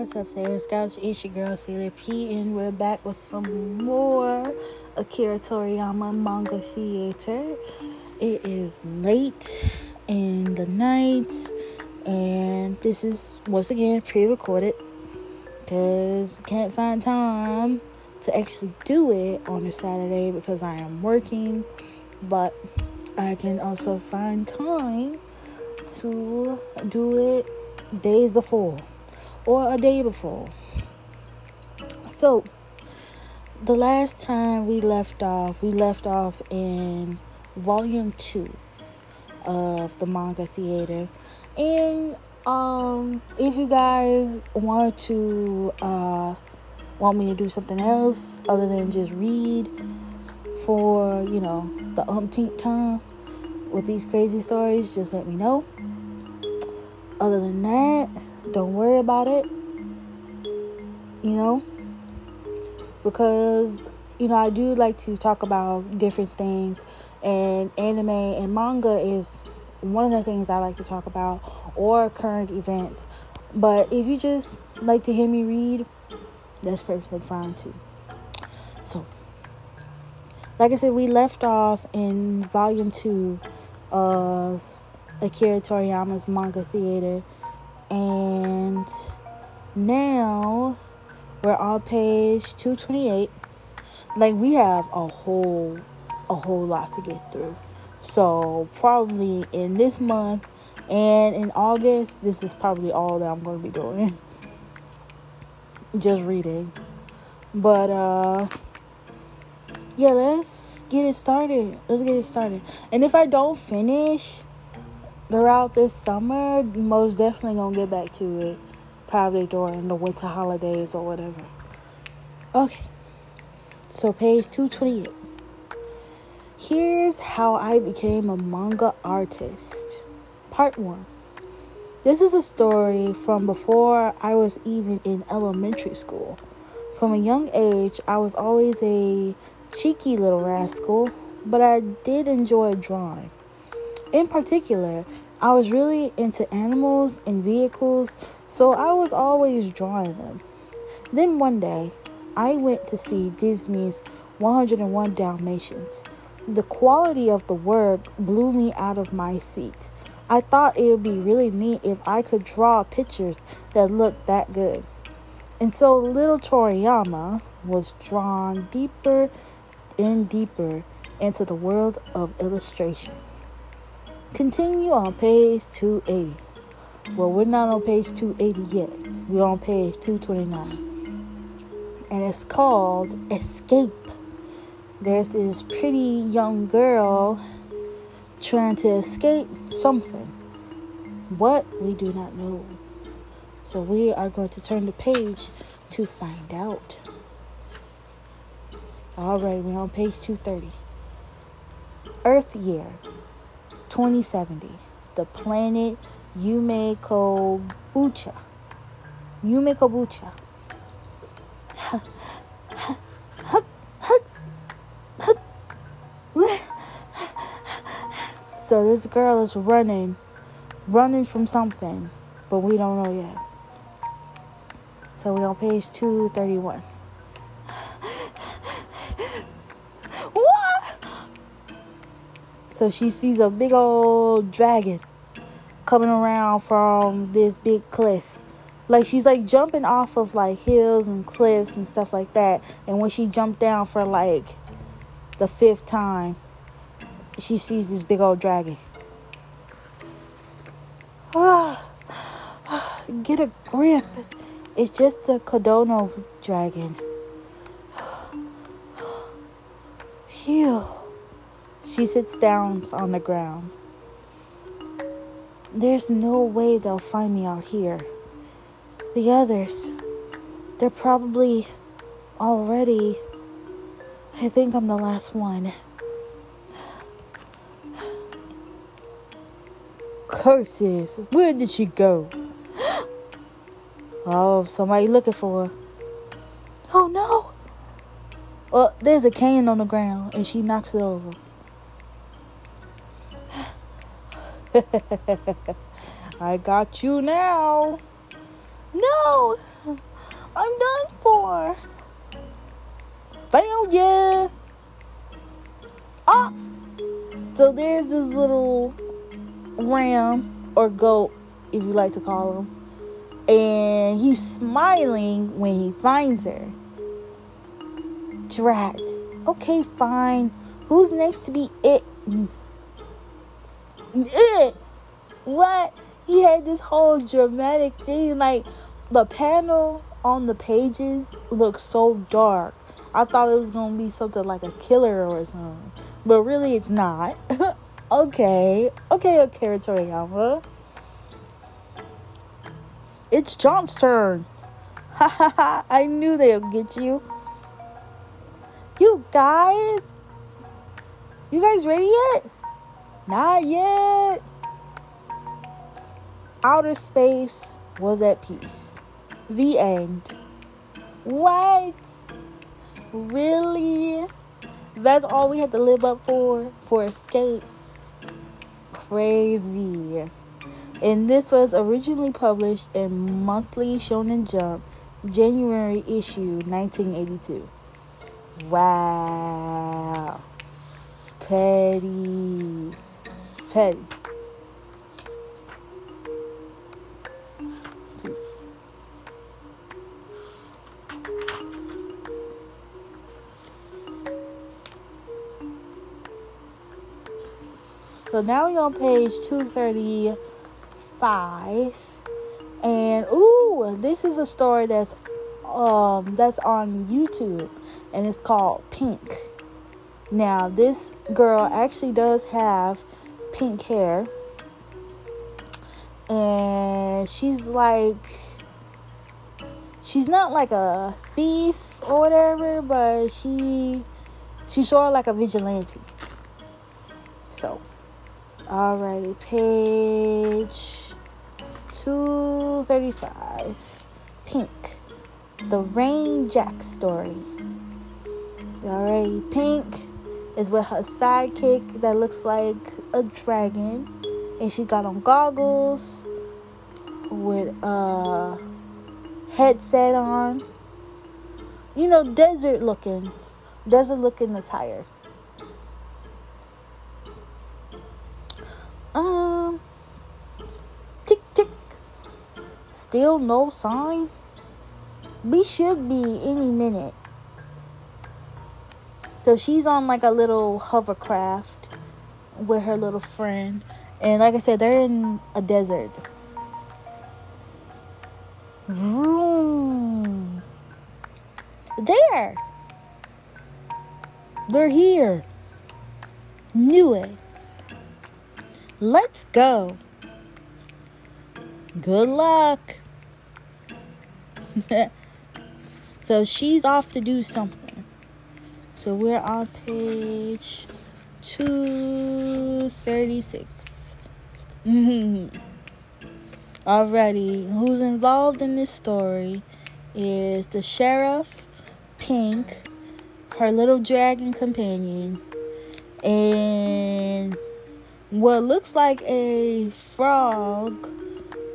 What's up, Sailor Scouts? It's your girl, Sailor P, and we're back with some more Akira Toriyama manga theater. It is late in the night, and this is once again pre recorded because can't find time to actually do it on a Saturday because I am working, but I can also find time to do it days before or a day before. So, the last time we left off, we left off in volume 2 of the manga theater. And um if you guys want to uh want me to do something else other than just read for, you know, the umpteenth time with these crazy stories, just let me know. Other than that, don't worry about it. You know? Because, you know, I do like to talk about different things, and anime and manga is one of the things I like to talk about, or current events. But if you just like to hear me read, that's perfectly fine too. So, like I said, we left off in volume two of Akira Toriyama's manga theater and now we're on page 228 like we have a whole a whole lot to get through. So probably in this month and in august this is probably all that i'm going to be doing. Just reading. But uh yeah let's get it started. Let's get it started. And if i don't finish throughout this summer, most definitely gonna get back to it. Probably during the winter holidays or whatever. Okay. So page 228. Here's how I became a manga artist. Part 1. This is a story from before I was even in elementary school. From a young age, I was always a cheeky little rascal, but I did enjoy drawing. In particular, I was really into animals and vehicles, so I was always drawing them. Then one day, I went to see Disney's 101 Dalmatians. The quality of the work blew me out of my seat. I thought it would be really neat if I could draw pictures that looked that good. And so little Toriyama was drawn deeper and deeper into the world of illustration. Continue on page 280. Well, we're not on page 280 yet. We're on page 229. And it's called Escape. There's this pretty young girl trying to escape something. What we do not know. So we are going to turn the page to find out. Alright, we're on page 230. Earth Year 2070. The planet Yumekobucha. Yumekobucha. so this girl is running, running from something, but we don't know yet. So we're on page 231. So she sees a big old dragon coming around from this big cliff. Like she's like jumping off of like hills and cliffs and stuff like that. And when she jumped down for like the fifth time, she sees this big old dragon. Get a grip. It's just a Kodomo dragon. Phew. She sits down on the ground. There's no way they'll find me out here. The others, they're probably already. I think I'm the last one. Curses! Where did she go? Oh, somebody looking for her. Oh no! Well, there's a cane on the ground and she knocks it over. I got you now. No! I'm done for! Found ya! Ah! So there's this little ram or goat, if you like to call him. And he's smiling when he finds her. Drat. Okay, fine. Who's next to be it? What? He had this whole dramatic thing. Like, the panel on the pages looks so dark. I thought it was going to be something like a killer or something. But really, it's not. okay. Okay, okay, Toriyama. It's Jump's turn. Ha ha ha. I knew they'd get you. You guys? You guys ready yet? Not yet. Outer space was at peace. The end. What? Really? That's all we had to live up for for escape. Crazy. And this was originally published in Monthly Shonen Jump, January issue 1982. Wow. Petty. Petty. So now we're on page 235. And ooh, this is a story that's um that's on YouTube and it's called Pink. Now, this girl actually does have pink hair. And she's like she's not like a thief or whatever, but she she's sort of like a vigilante. So, Alrighty, page 235. Pink. The Rain Jack story. Alrighty, Pink is with her sidekick that looks like a dragon. And she got on goggles with a headset on. You know, desert looking. Desert looking attire. Um, tick tick. Still no sign. We should be any minute. So she's on like a little hovercraft with her little friend. And like I said, they're in a desert. Vroom. There. They're here. Knew it. Let's go. Good luck. so she's off to do something. So we're on page 236. Already, who's involved in this story is the sheriff, Pink, her little dragon companion, and what looks like a frog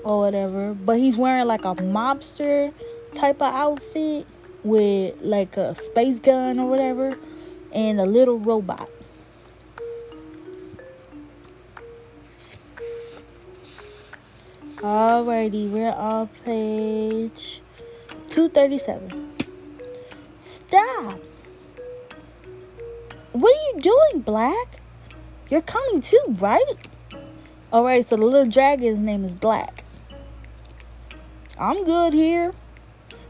or whatever, but he's wearing like a mobster type of outfit with like a space gun or whatever and a little robot. Alrighty, we're on page 237. Stop! What are you doing, Black? You're coming too, right? Alright, so the little dragon's name is Black. I'm good here.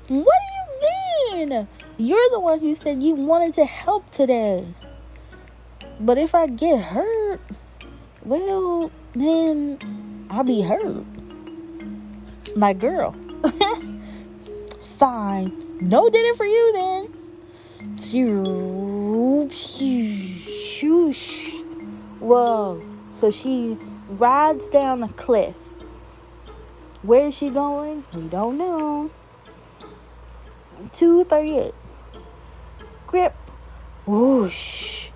What do you mean? You're the one who said you wanted to help today. But if I get hurt, well, then I'll be hurt. My girl. Fine. No dinner for you then. Whoa. So she rides down a cliff. Where is she going? We don't know. 238. Grip. Whoosh.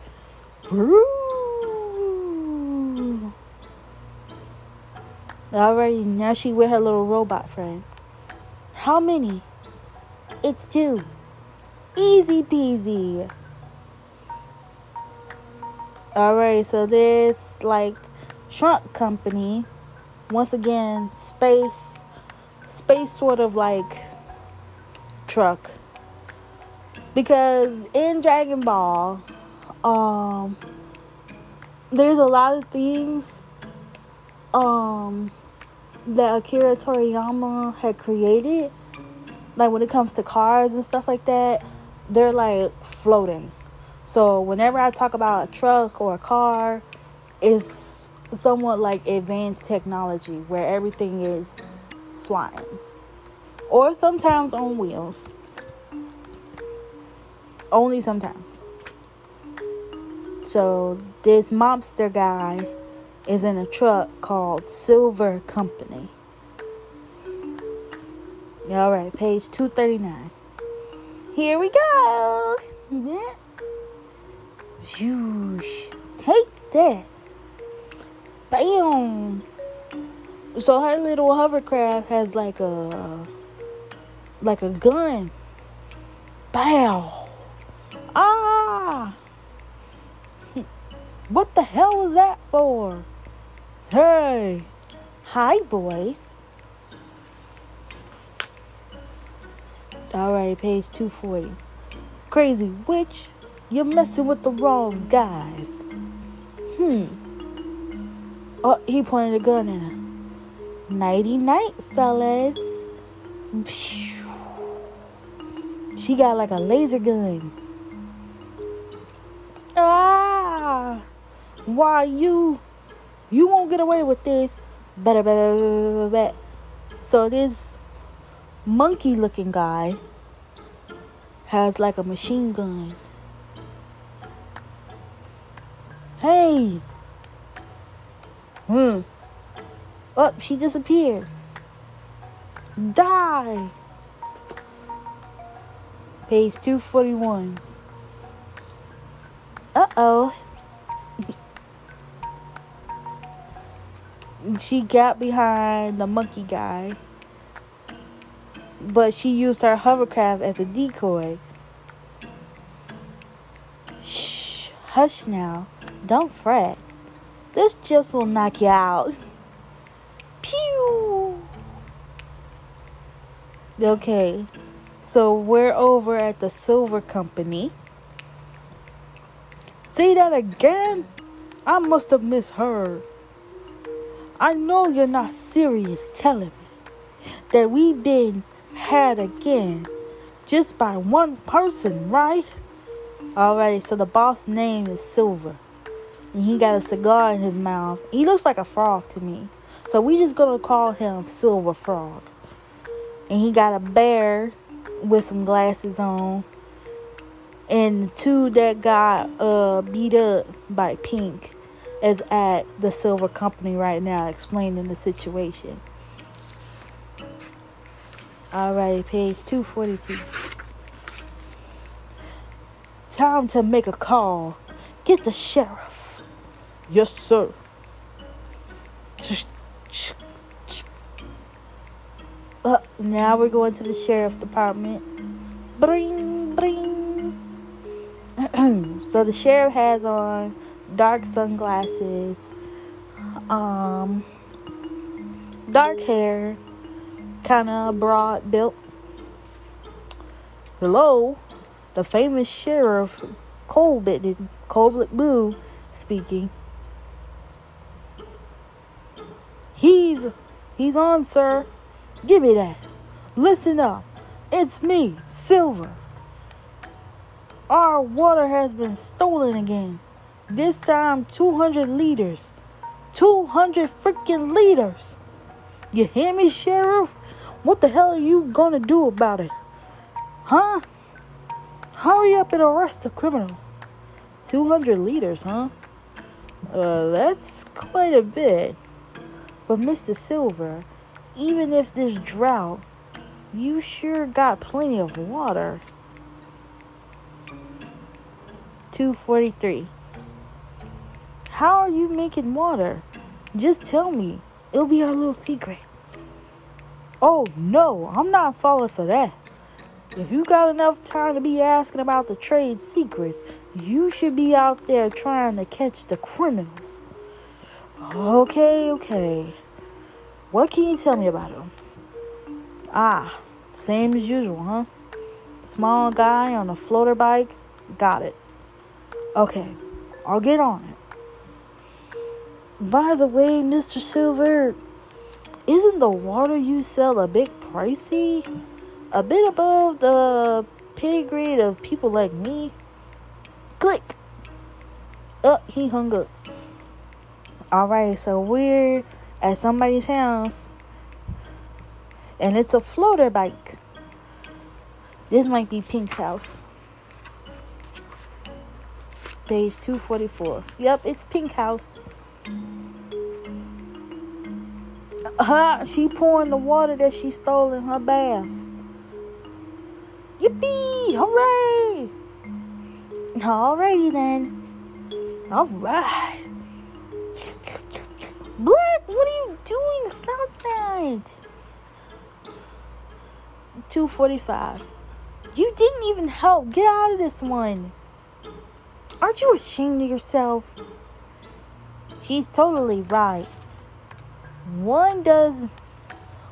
Woo. Alright, now she with her little robot friend. How many? It's two. Easy peasy. Alright, so this like trunk company, once again, space, space sort of like truck. Because in Dragon Ball, um, there's a lot of things um that Akira Toriyama had created, like when it comes to cars and stuff like that, they're like floating. So whenever I talk about a truck or a car, it's somewhat like advanced technology where everything is flying or sometimes on wheels. Only sometimes. So this mobster guy is in a truck called Silver Company. All right, page 239. Here we go. Shoosh. Take that. Bam. So her little hovercraft has like a like a gun. Bow. Ah. What the hell was that for? Hey. Hi, boys. All right, page 240. Crazy witch, you're messing with the wrong guys. Hmm. Oh, he pointed a gun at her. Nighty night, fellas. She got like a laser gun. Ah! Why you? You won't get away with this. So this monkey looking guy has like a machine gun. Hey! Hmm. Oh, she disappeared. Die! Page 241. Uh oh. she got behind the monkey guy, but she used her hovercraft as a decoy. Shh, hush now. Don't fret. This just will knock you out. Pew! Okay, so we're over at the Silver Company. Say that again? I must have misheard. I know you're not serious telling me that we've been had again just by one person, right? Alright, so the boss name is Silver. And he got a cigar in his mouth. He looks like a frog to me. So we just gonna call him Silver Frog. And he got a bear with some glasses on. And the two that got uh beat up by Pink is at the Silver Company right now explaining the situation. Alright, page 242. Time to make a call. Get the sheriff. Yes, sir. Uh, now we're going to the sheriff department. Bring, bring. so the sheriff has on dark sunglasses, um, dark hair, kind of broad built. Hello, the famous sheriff Cobalt, Cobalt Blue speaking. He's he's on, sir. Give me that. Listen up. It's me, Silver. Our water has been stolen again. This time 200 liters. 200 freaking liters. You hear me, Sheriff? What the hell are you gonna do about it? Huh? Hurry up and arrest the criminal. 200 liters, huh? Uh, that's quite a bit. But Mr. Silver, even if this drought, you sure got plenty of water. 243. How are you making water? Just tell me. It'll be our little secret. Oh no, I'm not falling for that. If you got enough time to be asking about the trade secrets, you should be out there trying to catch the criminals. Okay, okay. What can you tell me about him? Ah, same as usual, huh? Small guy on a floater bike. Got it. Okay, I'll get on it. By the way, Mr. Silver, isn't the water you sell a bit pricey? A bit above the pay grade of people like me? Click. Oh, he hung up. Alright, so we're at somebody's house. And it's a floater bike. This might be Pink's house. Page 244. Yep, it's Pink House. Uh, she pouring the water that she stole in her bath. Yippee! Hooray! Alrighty then. Alright. Black, what are you doing? Stop that. 245. You didn't even help. Get out of this one. Aren't you ashamed of yourself? She's totally right. One does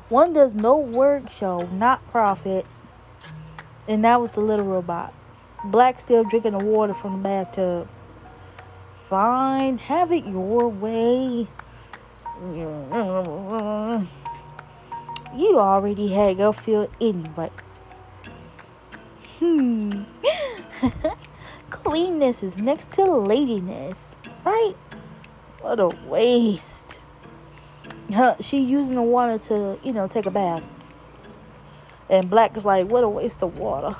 one does no work shall not profit. And that was the little robot. Black still drinking the water from the bathtub. Fine, have it your way. You already had your fill anyway. Hmm. Cleanness is next to ladiness, right? What a waste. Huh, she using the water to, you know, take a bath. And Black is like, what a waste of water.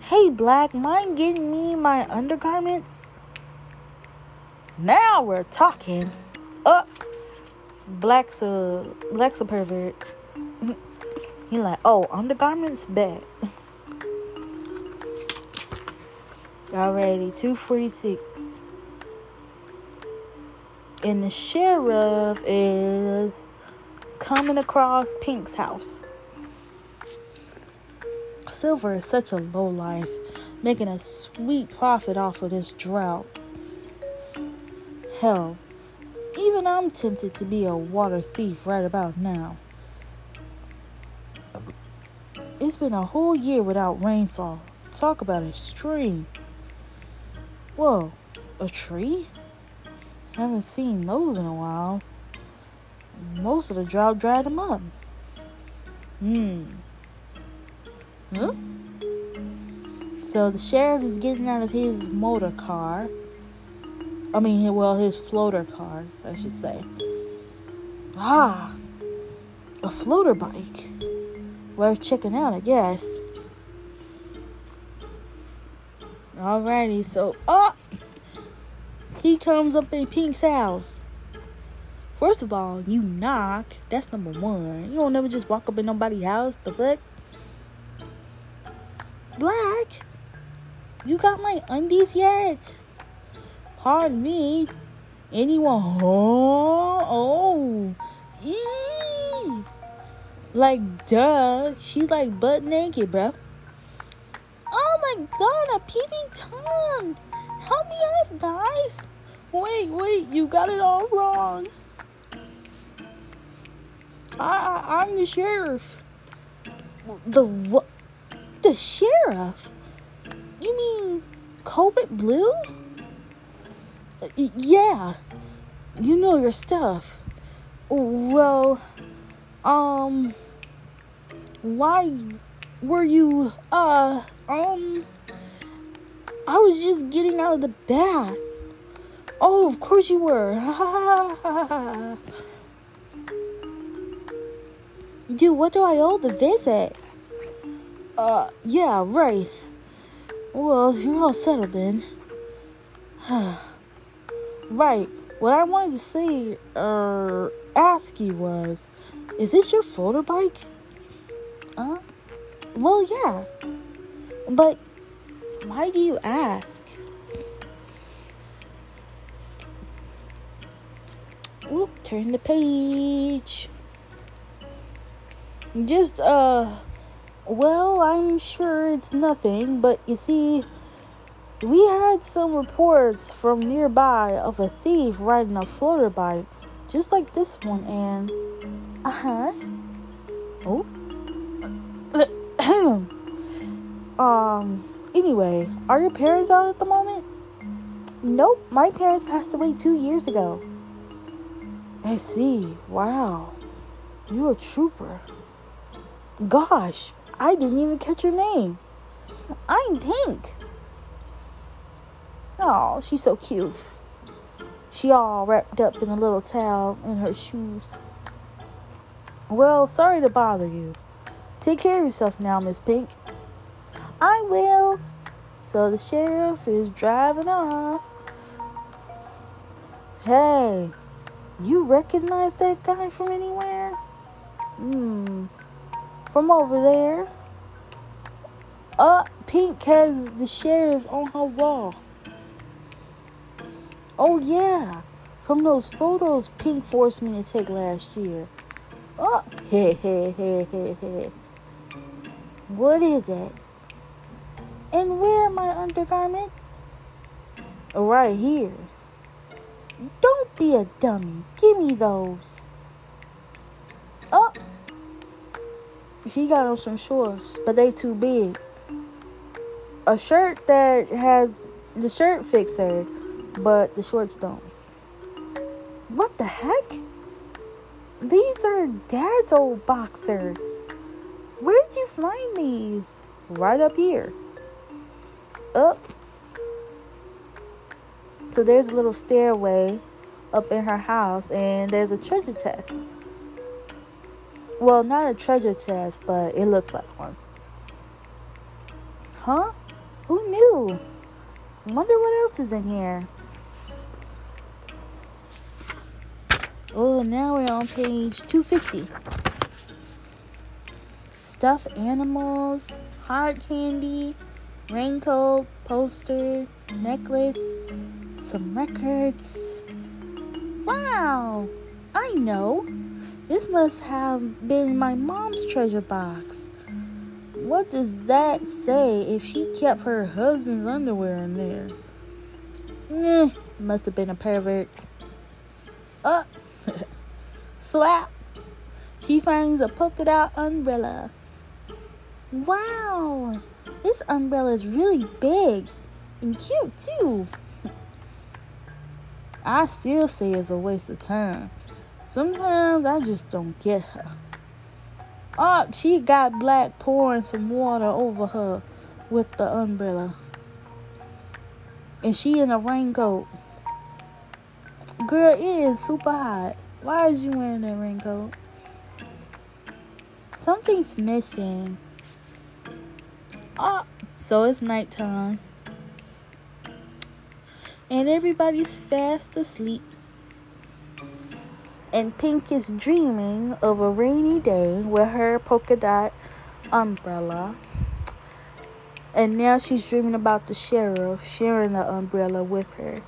Hey, Black, mind getting me my undergarments? Now we're talking. Up. Black's a Black's a pervert. he like, oh, undergarments bad. Alrighty, 246. And the sheriff is coming across Pink's house. Silver is such a low life, making a sweet profit off of this drought. Hell, even I'm tempted to be a water thief right about now. It's been a whole year without rainfall. Talk about a stream. Whoa, a tree? Haven't seen those in a while. Most of the drought dried them up. Hmm. Huh? So the sheriff is getting out of his motor car. I mean, well, his floater car, I should say. Ah, a floater bike. Worth checking out, I guess. Alrighty, so up oh, he comes up in Pink's house. First of all, you knock. That's number one. You don't never just walk up in nobody's house. The fuck? Black, you got my undies yet? Pardon me. Anyone? Oh, oh, like duh. She's like butt naked, bruh Oh my god, a peeping tom! Help me out, guys! Wait, wait, you got it all wrong. I, I'm the sheriff. The what? The sheriff? You mean Cobalt Blue? Yeah, you know your stuff. Well, um, why were you, uh, um, I was just getting out of the bath. Oh, of course you were. Dude, what do I owe the visit? Uh, yeah, right. Well, you're all settled then. right. What I wanted to say, or uh, ask you was, is this your floater bike? Huh? well, yeah. But why do you ask? Oop, turn the page. Just, uh, well, I'm sure it's nothing, but you see, we had some reports from nearby of a thief riding a floater bike, just like this one, and, uh huh. Oh. um, anyway, are your parents out at the moment? Nope, my parents passed away two years ago. I see. Wow. You're a trooper. Gosh, I didn't even catch your name. I'm Pink. Oh, she's so cute. She all wrapped up in a little towel in her shoes. Well, sorry to bother you. Take care of yourself now, Miss Pink. I will. So the sheriff is driving off. Hey, you recognize that guy from anywhere? Hmm. From over there? Uh, Pink has the sheriff on her wall. Oh, yeah. From those photos Pink forced me to take last year. Oh, hey, hey, hey, hey, hey. What is it? And where are my undergarments? Oh, right here. Don't be a dummy. Give me those. Oh. She got on some shorts, but they too big. A shirt that has the shirt fits her, but the shorts don't. What the heck? These are dad's old boxers. Where'd you find these? Right up here. Up. So there's a little stairway up in her house, and there's a treasure chest. Well, not a treasure chest, but it looks like one. Huh? Who knew? Wonder what else is in here. Oh, now we're on page 250. Stuffed animals, hard candy, raincoat, poster, necklace, some records. Wow, I know. This must have been my mom's treasure box. What does that say if she kept her husband's underwear in there? Eh, must have been a pervert. Uh, slap. She finds a polka dot umbrella. Wow, this umbrella is really big and cute too. I still say it's a waste of time. Sometimes I just don't get her. Oh, she got black pouring some water over her with the umbrella. And she in a raincoat. Girl, it is super hot. Why is you wearing that raincoat? Something's missing. Oh, so it's nighttime and everybody's fast asleep. And Pink is dreaming of a rainy day with her polka dot umbrella. And now she's dreaming about the sheriff sharing the umbrella with her.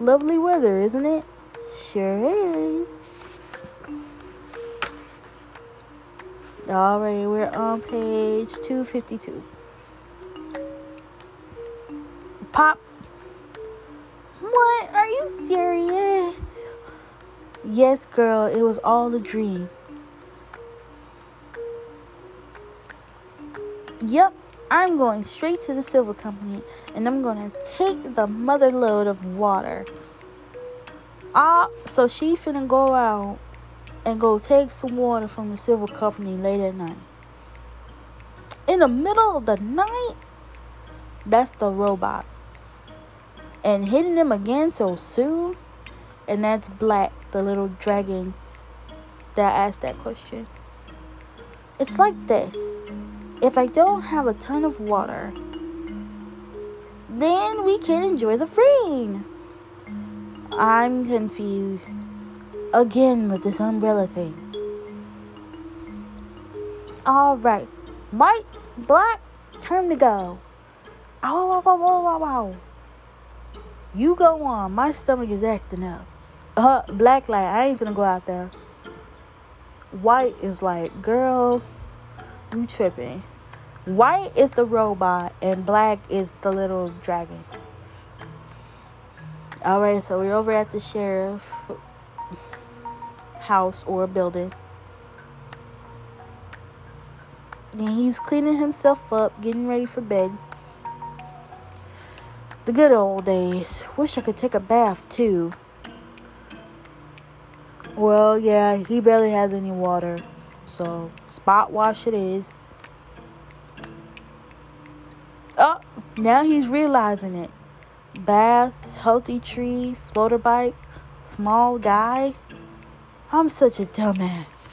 Lovely weather, isn't it? Sure is. Alright, we're on page 252. Pop what? Are you serious? Yes, girl, it was all a dream. Yep, I'm going straight to the silver company and I'm going to take the mother load of water. Ah, so she finna go out and go take some water from the silver company late at night. In the middle of the night? That's the robot and hitting them again so soon. And that's Black, the little dragon that asked that question. It's like this if I don't have a ton of water, then we can enjoy the rain. I'm confused again with this umbrella thing. Alright, white, black, time to go. Ow, ow, ow, ow, ow, ow. You go on. My stomach is acting up. Uh, black light. I ain't gonna go out there. White is like, girl, you tripping. White is the robot and black is the little dragon. Alright, so we're over at the sheriff house or building. And he's cleaning himself up, getting ready for bed. The good old days. Wish I could take a bath too. Well, yeah, he barely has any water. So, spot wash it is. Oh, now he's realizing it. Bath, healthy tree, floater bike, small guy. I'm such a dumbass.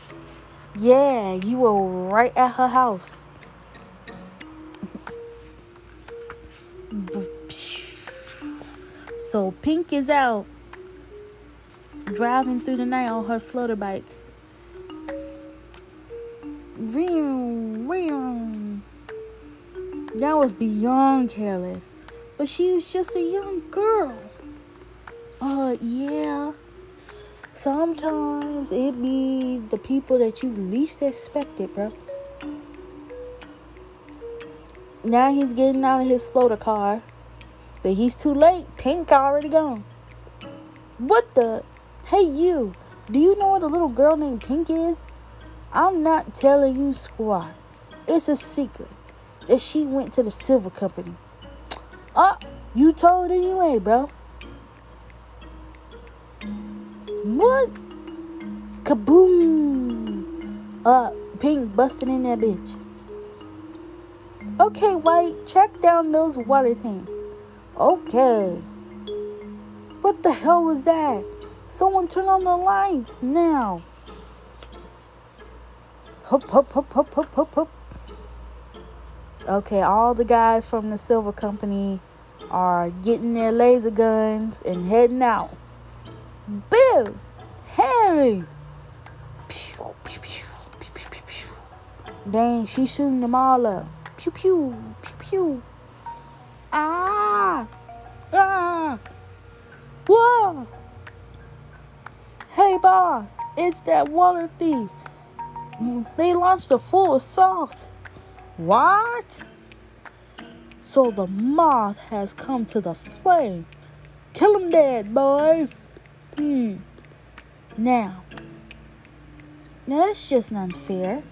Yeah, you were right at her house. so Pink is out driving through the night on her floater bike. That was beyond careless. But she was just a young girl. Uh, yeah. Sometimes it be the people that you least expected, bro. Now he's getting out of his floater car. But he's too late. Pink already gone. What the? Hey, you. Do you know what a little girl named Pink is? I'm not telling you squat. It's a secret that she went to the silver company. Ah, you told anyway, bro. What? Kaboom! Uh, Pink busted in that bitch. Okay, White, check down those water tanks. Okay. What the hell was that? Someone turn on the lights now. Hup, hup, hup, hup, hup, hup, hup. Okay, all the guys from the silver company are getting their laser guns and heading out. Bill, Harry. Dang, she's shooting them all up. Pew pew, pew pew. Ah, ah, whoa. Hey, boss, it's that water thief. They launched a full assault. What? So the moth has come to the flame. Kill him dead, boys. Hmm. Now, now that's just unfair.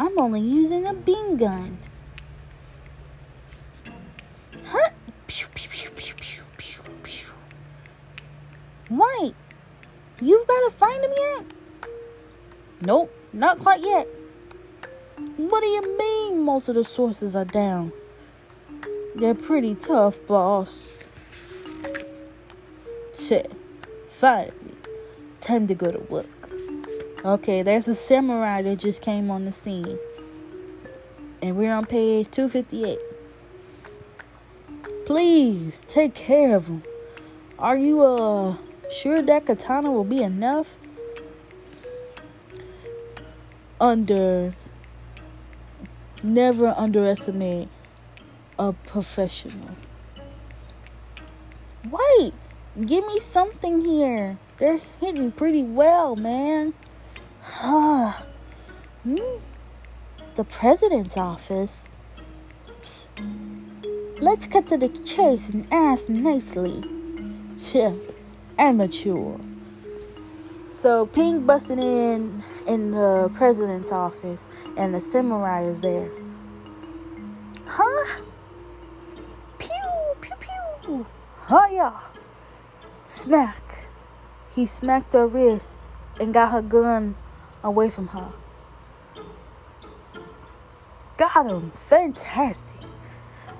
I'm only using a beam gun. Huh? White, you've got to find him yet? Nope, not quite yet. What do you mean most of the sources are down? They're pretty tough, boss. Shit. Finally. Time to go to work. Okay, there's a samurai that just came on the scene. And we're on page 258. Please take care of him. Are you uh sure that katana will be enough? Under never underestimate a professional. Wait, give me something here. They're hitting pretty well, man. hmm? The president's office. Let's cut to the chase and ask nicely. Chip, amateur. So Pink busted in in the president's office, and the samurai is there. Huh? Pew, pew, pew. Hiya! Smack! He smacked her wrist and got her gun away from her. Got him! Fantastic!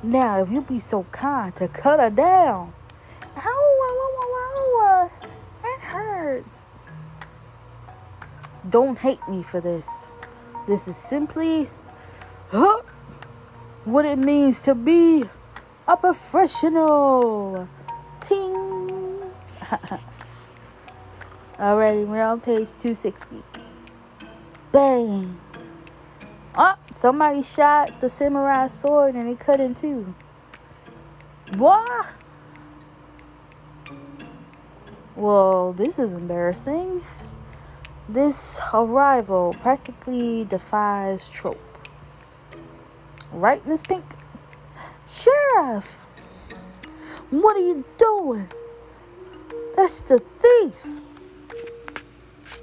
Now, if you'd be so kind to cut her down. Ow, ow, ow, ow, ow, That hurts. Don't hate me for this. This is simply huh, what it means to be a professional. Ting. Alrighty, we're on page 260. Bang. Oh, somebody shot the samurai sword and it cut in two. What? Well, this is embarrassing. This arrival practically defies trope. Right, Miss Pink? Sheriff! What are you doing? That's the thief!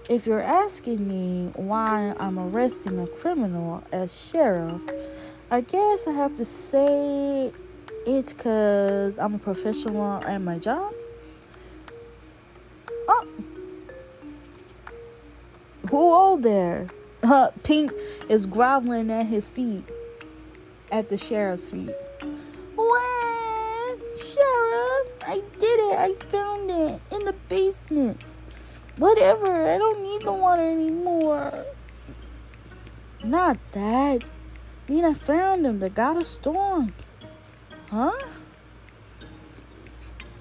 If you're asking me why I'm arresting a criminal as sheriff, I guess I have to say it's because I'm a professional at my job. Oh, who all there? Uh, Pink is groveling at his feet, at the sheriff's feet. What? Sheriff, I did it. I found it in the basement. Whatever. I don't need the water anymore. Not that. I mean, I found him, the god of storms. Huh?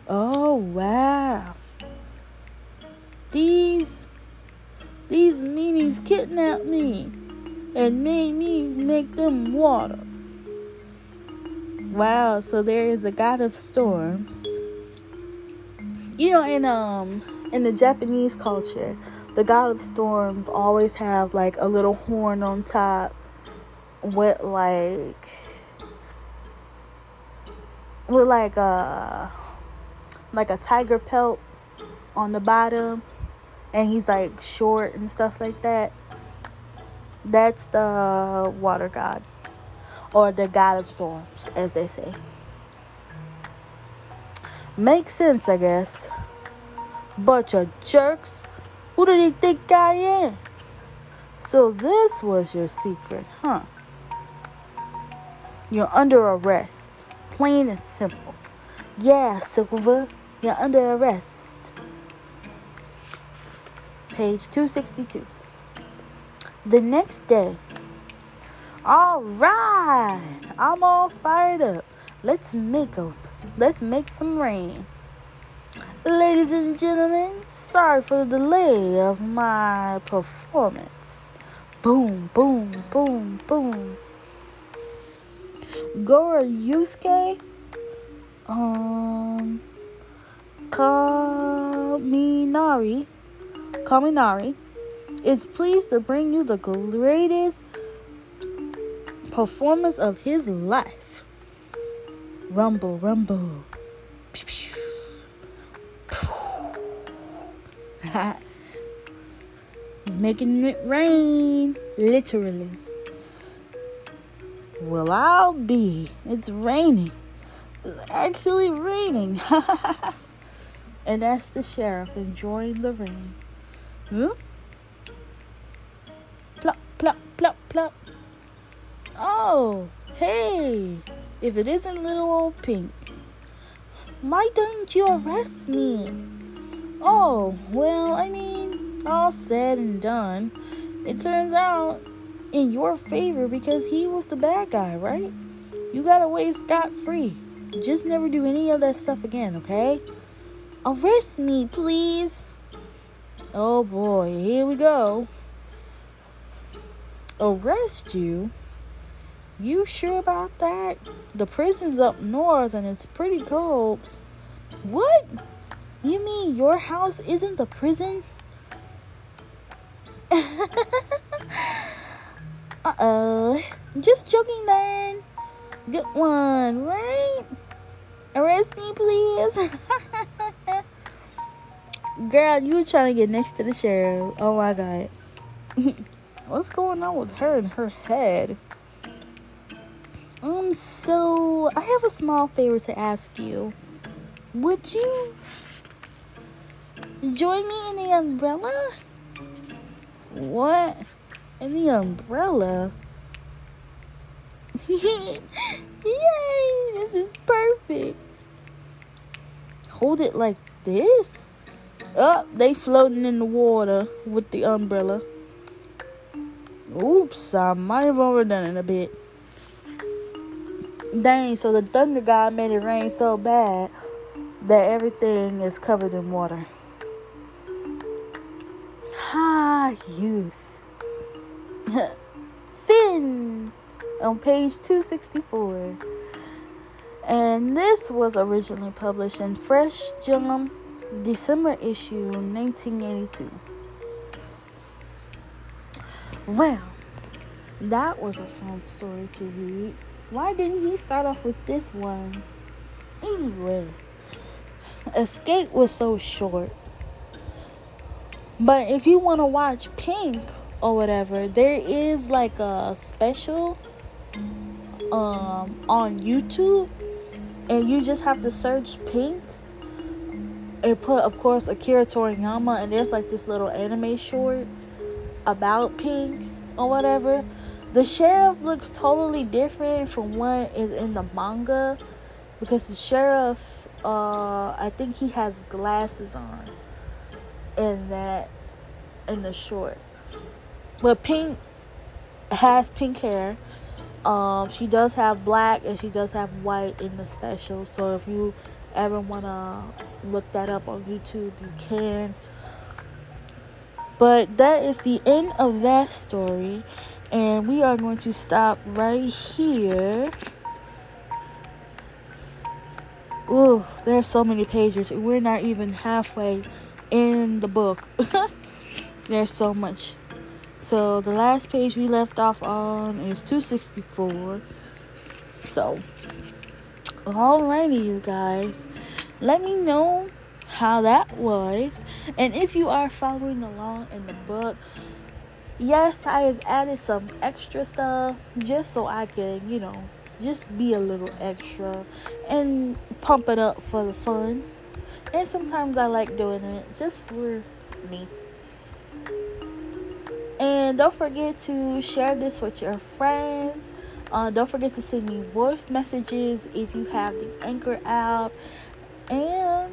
Oh, wow. These, these meanies kidnapped me and made me make them water. Wow, so there is a god of storms. You know, in um in the Japanese culture, the god of storms always have like a little horn on top with like with like a like a tiger pelt on the bottom and he's like short and stuff like that. That's the water god or the god of storms as they say. Makes sense, I guess. Bunch of jerks. Who do they think I am? So this was your secret, huh? You're under arrest. Plain and simple. Yeah, Silver, you're under arrest. Page 262. The next day. All right. I'm all fired up. Let's make a, let's make some rain. Ladies and gentlemen, sorry for the delay of my performance. Boom, boom, boom, boom. Goro Yusuke um Kaminari Kaminari is pleased to bring you the greatest performance of his life. Rumble, rumble. Making it rain, literally. Well, I'll be. It's raining. It's actually raining. and that's the sheriff enjoying the rain. Huh? Plop, plop, plop, plop. Oh, hey. If it isn't little old Pink, why don't you arrest me? Oh, well, I mean, all said and done, it turns out in your favor because he was the bad guy, right? You got away scot free. Just never do any of that stuff again, okay? Arrest me, please. Oh boy, here we go. Arrest you? You sure about that? The prison's up north and it's pretty cold. What? You mean your house isn't the prison? Uh oh. Just joking, man. Good one, right? Arrest me, please. Girl, you were trying to get next to the sheriff. Oh my god. What's going on with her and her head? Um, so I have a small favor to ask you. Would you join me in the umbrella? What? In the umbrella. Yay! This is perfect. Hold it like this. Oh, they floating in the water with the umbrella. Oops, I might have overdone it a bit. Dang, so the thunder god made it rain so bad that everything is covered in water. Ha, youth. Sin on page 264. And this was originally published in Fresh Jump, December issue 1982. Well, that was a fun story to read. Why didn't he start off with this one? Anyway, Escape was so short. But if you want to watch Pink or whatever, there is like a special um on YouTube and you just have to search Pink and put of course Akira Toriyama and there's like this little anime short about Pink or whatever. The sheriff looks totally different from what is in the manga because the sheriff uh I think he has glasses on in that in the short. But Pink has pink hair. Um, she does have black and she does have white in the special. So if you ever wanna look that up on YouTube, you can. But that is the end of that story, and we are going to stop right here. Ooh, there's so many pages. We're not even halfway in the book. there's so much. So the last page we left off on is 264. So, alrighty, you guys. Let me know how that was. And if you are following along in the book, yes, I have added some extra stuff just so I can, you know, just be a little extra and pump it up for the fun. And sometimes I like doing it just for me. And don't forget to share this with your friends. Uh, don't forget to send me voice messages if you have the Anchor app. And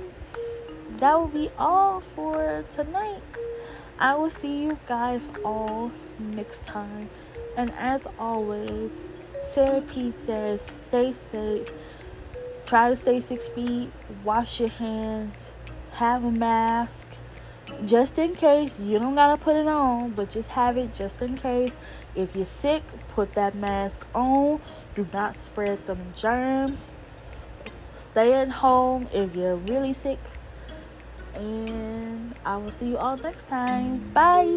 that will be all for tonight. I will see you guys all next time. And as always, Sarah P says stay safe, try to stay six feet, wash your hands, have a mask just in case. You don't gotta put it on, but just have it just in case. If you're sick, put that mask on. Do not spread them germs. Stay at home if you're really sick. And I will see you all next time. Bye.